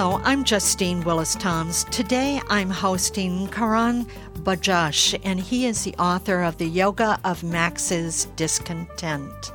Hello, I'm Justine Willis Toms. Today I'm hosting Karan Bajaj, and he is the author of The Yoga of Max's Discontent.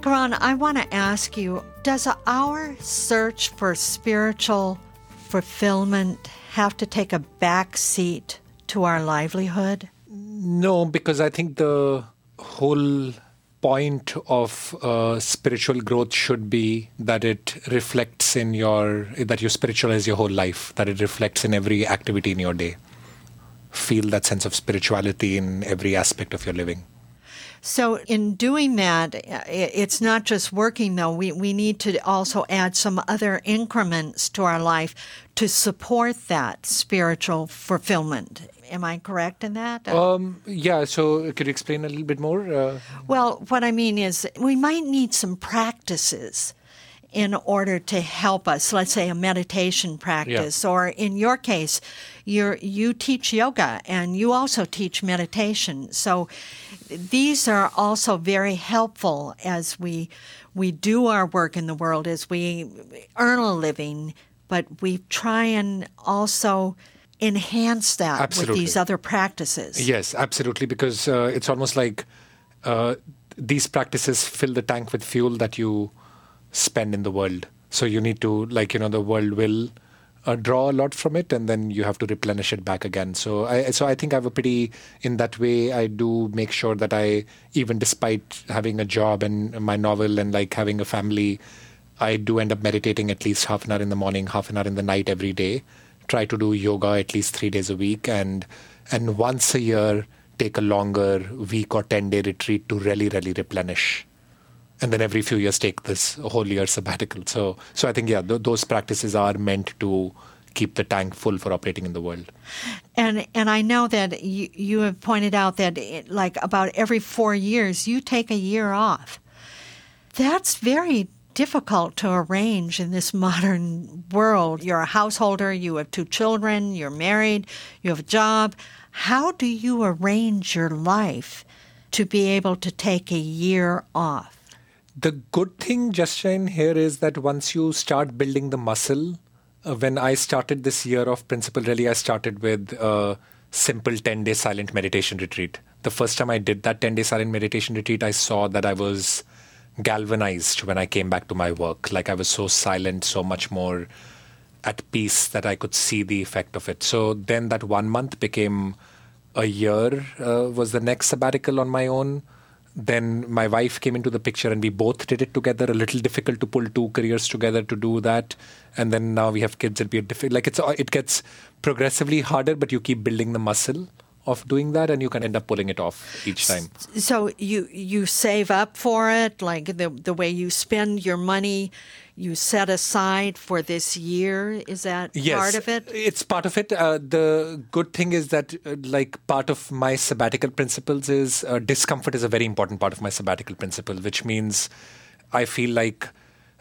Karan, I want to ask you Does our search for spiritual fulfillment have to take a back seat to our livelihood? No, because I think the whole point of uh, spiritual growth should be that it reflects in your that you spiritualize your whole life that it reflects in every activity in your day. Feel that sense of spirituality in every aspect of your living so, in doing that, it's not just working though. We, we need to also add some other increments to our life to support that spiritual fulfillment. Am I correct in that? Um, yeah, so could you explain a little bit more? Uh... Well, what I mean is we might need some practices in order to help us let's say a meditation practice yeah. or in your case you you teach yoga and you also teach meditation so these are also very helpful as we we do our work in the world as we earn a living but we try and also enhance that absolutely. with these other practices yes absolutely because uh, it's almost like uh, these practices fill the tank with fuel that you spend in the world. So you need to, like, you know, the world will uh, draw a lot from it and then you have to replenish it back again. So I, so I think I have a pretty, in that way, I do make sure that I, even despite having a job and my novel and like having a family, I do end up meditating at least half an hour in the morning, half an hour in the night every day. Try to do yoga at least three days a week and and once a year take a longer week or 10 day retreat to really, really replenish and then every few years take this whole year sabbatical. So, so I think yeah, th- those practices are meant to keep the tank full for operating in the world. And and I know that you you have pointed out that it, like about every four years you take a year off. That's very difficult to arrange in this modern world. You're a householder, you have two children, you're married, you have a job. How do you arrange your life to be able to take a year off? The good thing, Justine, here is that once you start building the muscle, uh, when I started this year of principle, really, I started with a simple 10 day silent meditation retreat. The first time I did that 10 day silent meditation retreat, I saw that I was galvanized when I came back to my work. Like I was so silent, so much more at peace that I could see the effect of it. So then that one month became a year, uh, was the next sabbatical on my own then my wife came into the picture and we both did it together. A little difficult to pull two careers together to do that. And then now we have kids it'll be a difficult like it's it gets progressively harder but you keep building the muscle of doing that and you can end up pulling it off each time. So you you save up for it like the the way you spend your money you set aside for this year is that yes, part of it? It's part of it. Uh, the good thing is that uh, like part of my sabbatical principles is uh, discomfort is a very important part of my sabbatical principle which means i feel like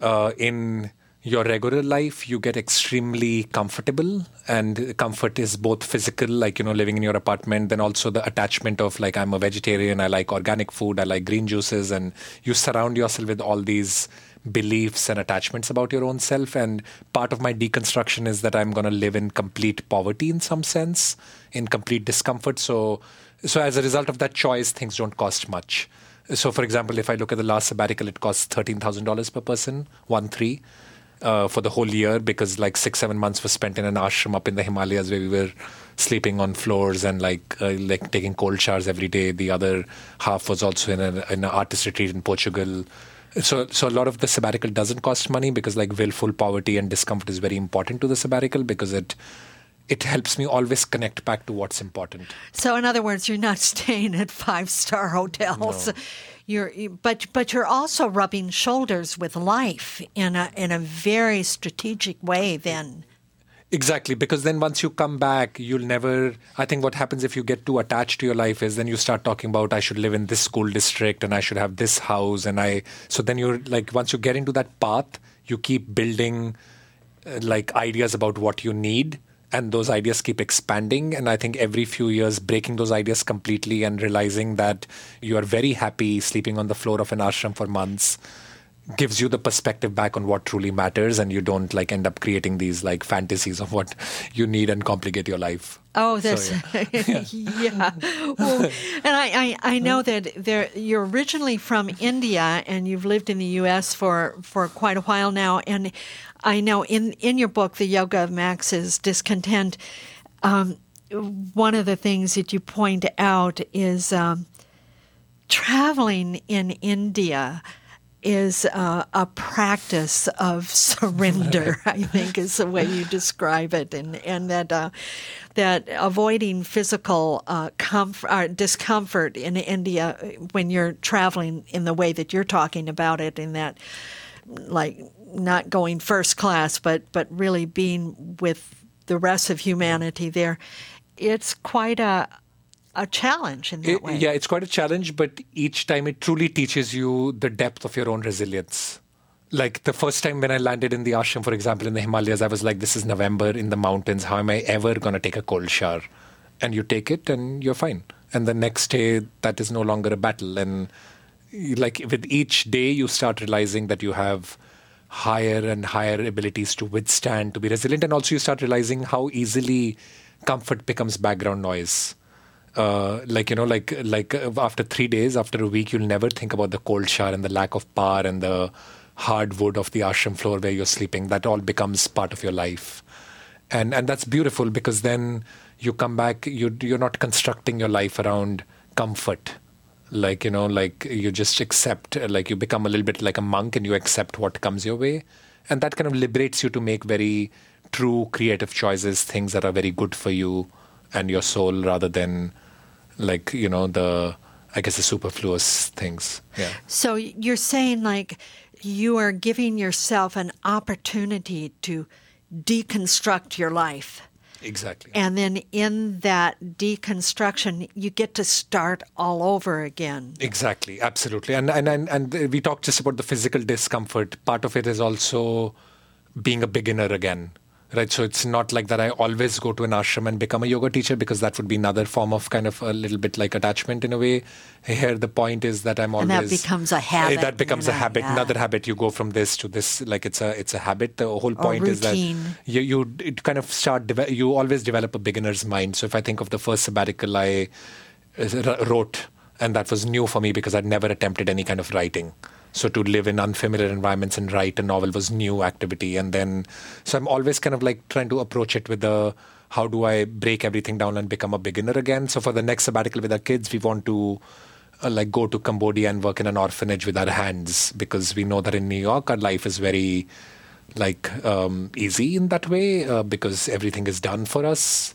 uh, in your regular life you get extremely comfortable and comfort is both physical like you know living in your apartment then also the attachment of like i'm a vegetarian i like organic food i like green juices and you surround yourself with all these beliefs and attachments about your own self and part of my deconstruction is that i'm going to live in complete poverty in some sense in complete discomfort so so as a result of that choice things don't cost much. So for example if i look at the last sabbatical it costs $13000 per person one three uh, for the whole year because like six seven months was spent in an ashram up in the Himalayas where we were sleeping on floors and like uh, like taking cold showers every day. The other half was also in, a, in an artist retreat in Portugal. So, so a lot of the sabbatical doesn't cost money because like willful poverty and discomfort is very important to the sabbatical because it it helps me always connect back to what's important. So, in other words, you're not staying at five star hotels. No. You're, but but you're also rubbing shoulders with life in a in a very strategic way. Then Exactly, because then once you come back, you'll never. I think what happens if you get too attached to your life is then you start talking about I should live in this school district and I should have this house and I. So then you're like, once you get into that path, you keep building uh, like ideas about what you need and those ideas keep expanding. And i think every few years breaking those ideas completely and realizing that you are very happy sleeping on the floor of an ashram for months gives you the perspective back on what truly matters and you don't like end up creating these like fantasies of what you need and complicate your life. Oh that's so, yeah, yeah. Well, and I, I, I know that there you're originally from india and you've lived in the us for for quite a while now. And i know in in your book the yoga of max's discontent um, one of the things that you point out is um, traveling in india is uh, a practice of surrender. I think is the way you describe it, and and that uh, that avoiding physical uh, comfort, uh, discomfort in India when you're traveling in the way that you're talking about it, in that like not going first class, but but really being with the rest of humanity there. It's quite a a challenge in that it, way. Yeah, it's quite a challenge, but each time it truly teaches you the depth of your own resilience. Like the first time when I landed in the ashram, for example, in the Himalayas, I was like, this is November in the mountains. How am I ever going to take a cold shower? And you take it and you're fine. And the next day, that is no longer a battle. And like with each day, you start realizing that you have higher and higher abilities to withstand, to be resilient. And also, you start realizing how easily comfort becomes background noise uh, like you know like like uh, after three days after a week you'll never think about the cold shower and the lack of power and the hard wood of the ashram floor where you're sleeping. That all becomes part of your life. And and that's beautiful because then you come back you you're not constructing your life around comfort. Like you know like you just accept like you become a little bit like a monk and you accept what comes your way. And that kind of liberates you to make very true creative choices things that are very good for you and your soul rather than like you know the I guess the superfluous things. Yeah. So you're saying like you are giving yourself an opportunity to deconstruct your life. Exactly. And then in that deconstruction, you get to start all over again. Exactly, absolutely. And and and, and we talked just about the physical discomfort. Part of it is also being a beginner again right? So it's not like that i always go to an ashram and become a yoga teacher because that would be another form of kind of a little bit like attachment in a way. Here the point is that i'm always and that becomes a habit that becomes a habit yeah. another habit. You go from this to this like it's a it's a habit. The whole point is that you you it kind of start you always develop a beginner's mind. So if i think of the first sabbatical i uh, wrote and that was new for me because i'd never attempted any kind of writing so to live in unfamiliar environments and write a novel was new activity. And then, so I'm always kind of like trying to approach it with the how do I break everything down and become a beginner again. So for the next sabbatical with our kids, we want to uh, like go to Cambodia and work in an orphanage with our hands because we know that in New York our life is very like um, easy in that way uh, because everything is done for us.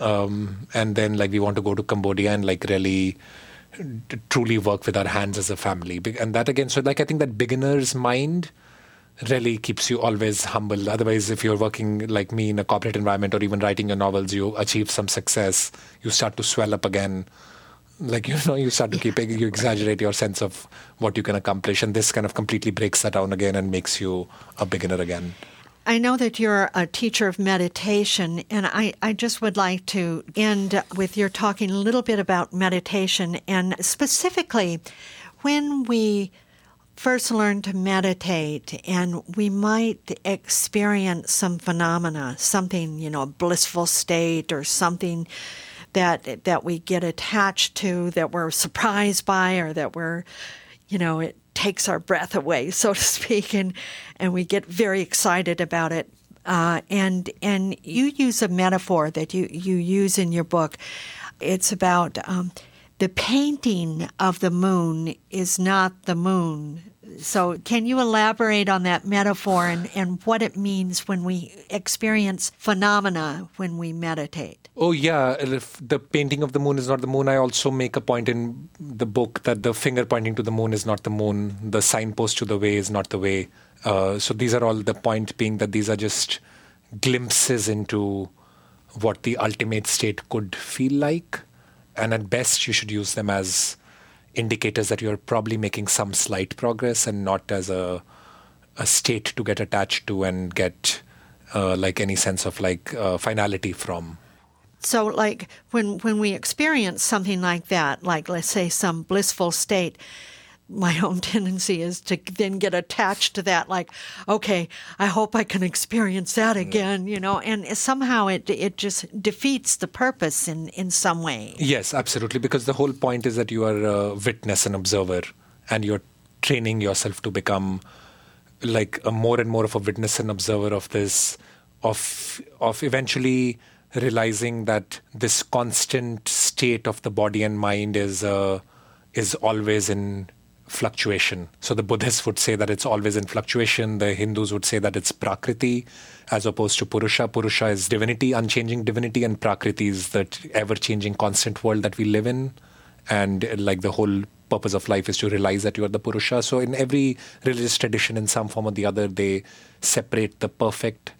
Um, and then like we want to go to Cambodia and like really truly work with our hands as a family. And that again, so like I think that beginner's mind really keeps you always humble. Otherwise, if you're working like me in a corporate environment or even writing your novels, you achieve some success, you start to swell up again. Like, you know, you start to keep, you exaggerate your sense of what you can accomplish. And this kind of completely breaks that down again and makes you a beginner again. I know that you're a teacher of meditation, and I, I just would like to end with your talking a little bit about meditation and specifically when we first learn to meditate and we might experience some phenomena, something, you know, a blissful state or something that that we get attached to that we're surprised by or that we're you know, it takes our breath away, so to speak, and and we get very excited about it. Uh, and and you use a metaphor that you you use in your book. It's about um, the painting of the moon is not the moon. So, can you elaborate on that metaphor and, and what it means when we experience phenomena when we meditate? Oh yeah, if the painting of the moon is not the moon, I also make a point in the book that the finger pointing to the moon is not the moon, the signpost to the way is not the way. Uh, so these are all the point being that these are just glimpses into what the ultimate state could feel like. And at best, you should use them as indicators that you're probably making some slight progress and not as a, a state to get attached to and get uh, like any sense of like uh, finality from. So, like when when we experience something like that, like let's say some blissful state, my own tendency is to then get attached to that like okay i hope i can experience that again you know and somehow it it just defeats the purpose in in some way. Yes absolutely because the whole point is that you are a witness and observer and you're training yourself to become like a more and more of a witness and observer of this of of eventually realizing that this constant state of the body and mind is uh, is always in fluctuation. So the Buddhists would say that it's always in fluctuation. The Hindus would say that it's Prakriti as opposed to Purusha. Purusha is divinity, unchanging divinity, and Prakriti is that ever changing, constant world that we live in. And uh, like the whole purpose of life is to realize that you are the Purusha. So in every religious tradition, in some form or the other, they separate the perfect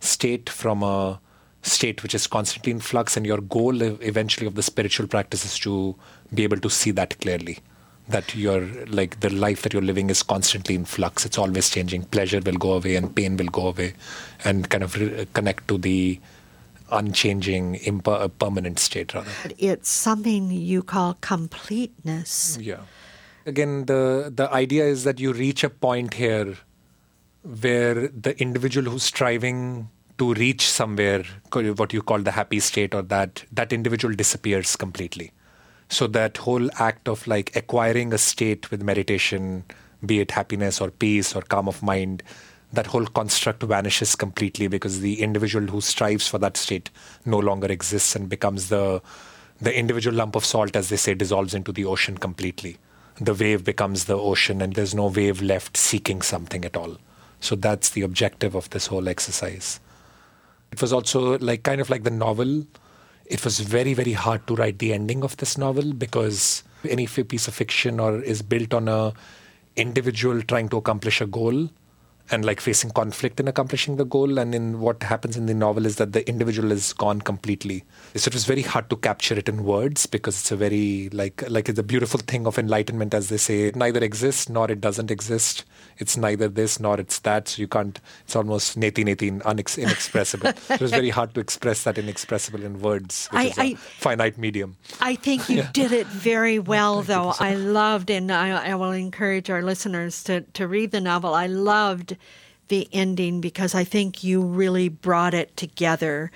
state from a state which is constantly in flux. And your goal eventually of the spiritual practice is to be able to see that clearly that you're like the life that you're living is constantly in flux. It's always changing. Pleasure will go away and pain will go away, and kind of re- connect to the unchanging, imper- uh, permanent state. Rather, it's something you call completeness. Yeah. Again, the the idea is that you reach a point here where the individual who's striving to reach somewhere, what you call the happy state, or that that individual disappears completely so that whole act of like acquiring a state with meditation, be it happiness or peace or calm of mind, that whole construct vanishes completely because the individual who strives for that state no longer exists and becomes the the individual lump of salt, as they say, dissolves into the ocean completely. The wave becomes the ocean, and there's no wave left seeking something at all. So that's the objective of this whole exercise. It was also like kind of like the novel it was very very hard to write the ending of this novel because any piece of fiction or is built on a individual trying to accomplish a goal and like facing conflict in accomplishing the goal. And in what happens in the novel is that the individual is gone completely. So it was very hard to capture it in words because it's a very like like the beautiful thing of enlightenment, as they say, it neither exists nor it doesn't exist. It's neither this nor it's that. So you can't. It's almost neti neti unex- inexpressible. it was very hard to express that inexpressible in words, which I, is a I, finite medium. I think you yeah. did it very well, though. I loved, and I, I will encourage our listeners to to read the novel. I loved the ending because I think you really brought it together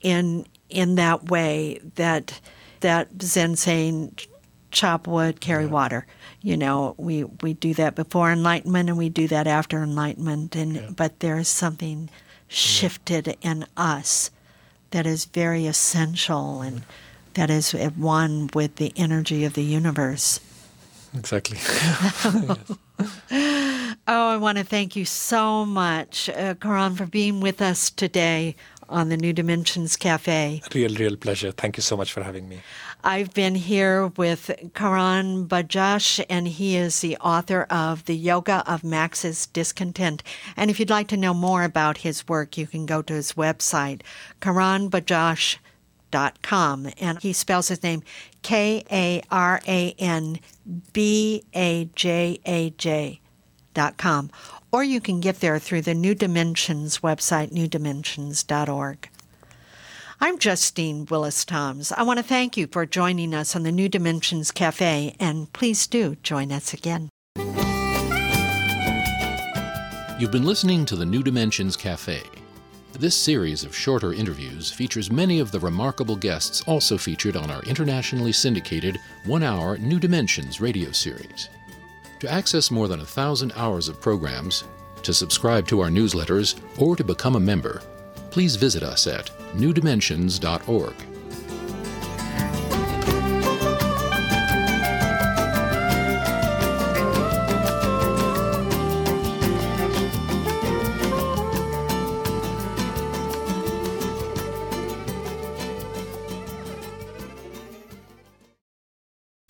in in that way that that Zen saying chop wood, carry yeah. water. You know, we, we do that before enlightenment and we do that after enlightenment and yeah. but there's something shifted yeah. in us that is very essential and that is at one with the energy of the universe. Exactly. Oh, I want to thank you so much, uh, Karan, for being with us today on the New Dimensions Cafe. Real, real pleasure. Thank you so much for having me. I've been here with Karan Bajaj, and he is the author of The Yoga of Max's Discontent. And if you'd like to know more about his work, you can go to his website, karanbajaj.com. And he spells his name K A R A N B A J A J newdimensions.com, or you can get there through the New Dimensions website, newdimensions.org. I'm Justine Willis Toms. I want to thank you for joining us on the New Dimensions Cafe, and please do join us again. You've been listening to the New Dimensions Cafe. This series of shorter interviews features many of the remarkable guests also featured on our internationally syndicated one hour New Dimensions radio series. To access more than a thousand hours of programs, to subscribe to our newsletters, or to become a member, please visit us at newdimensions.org.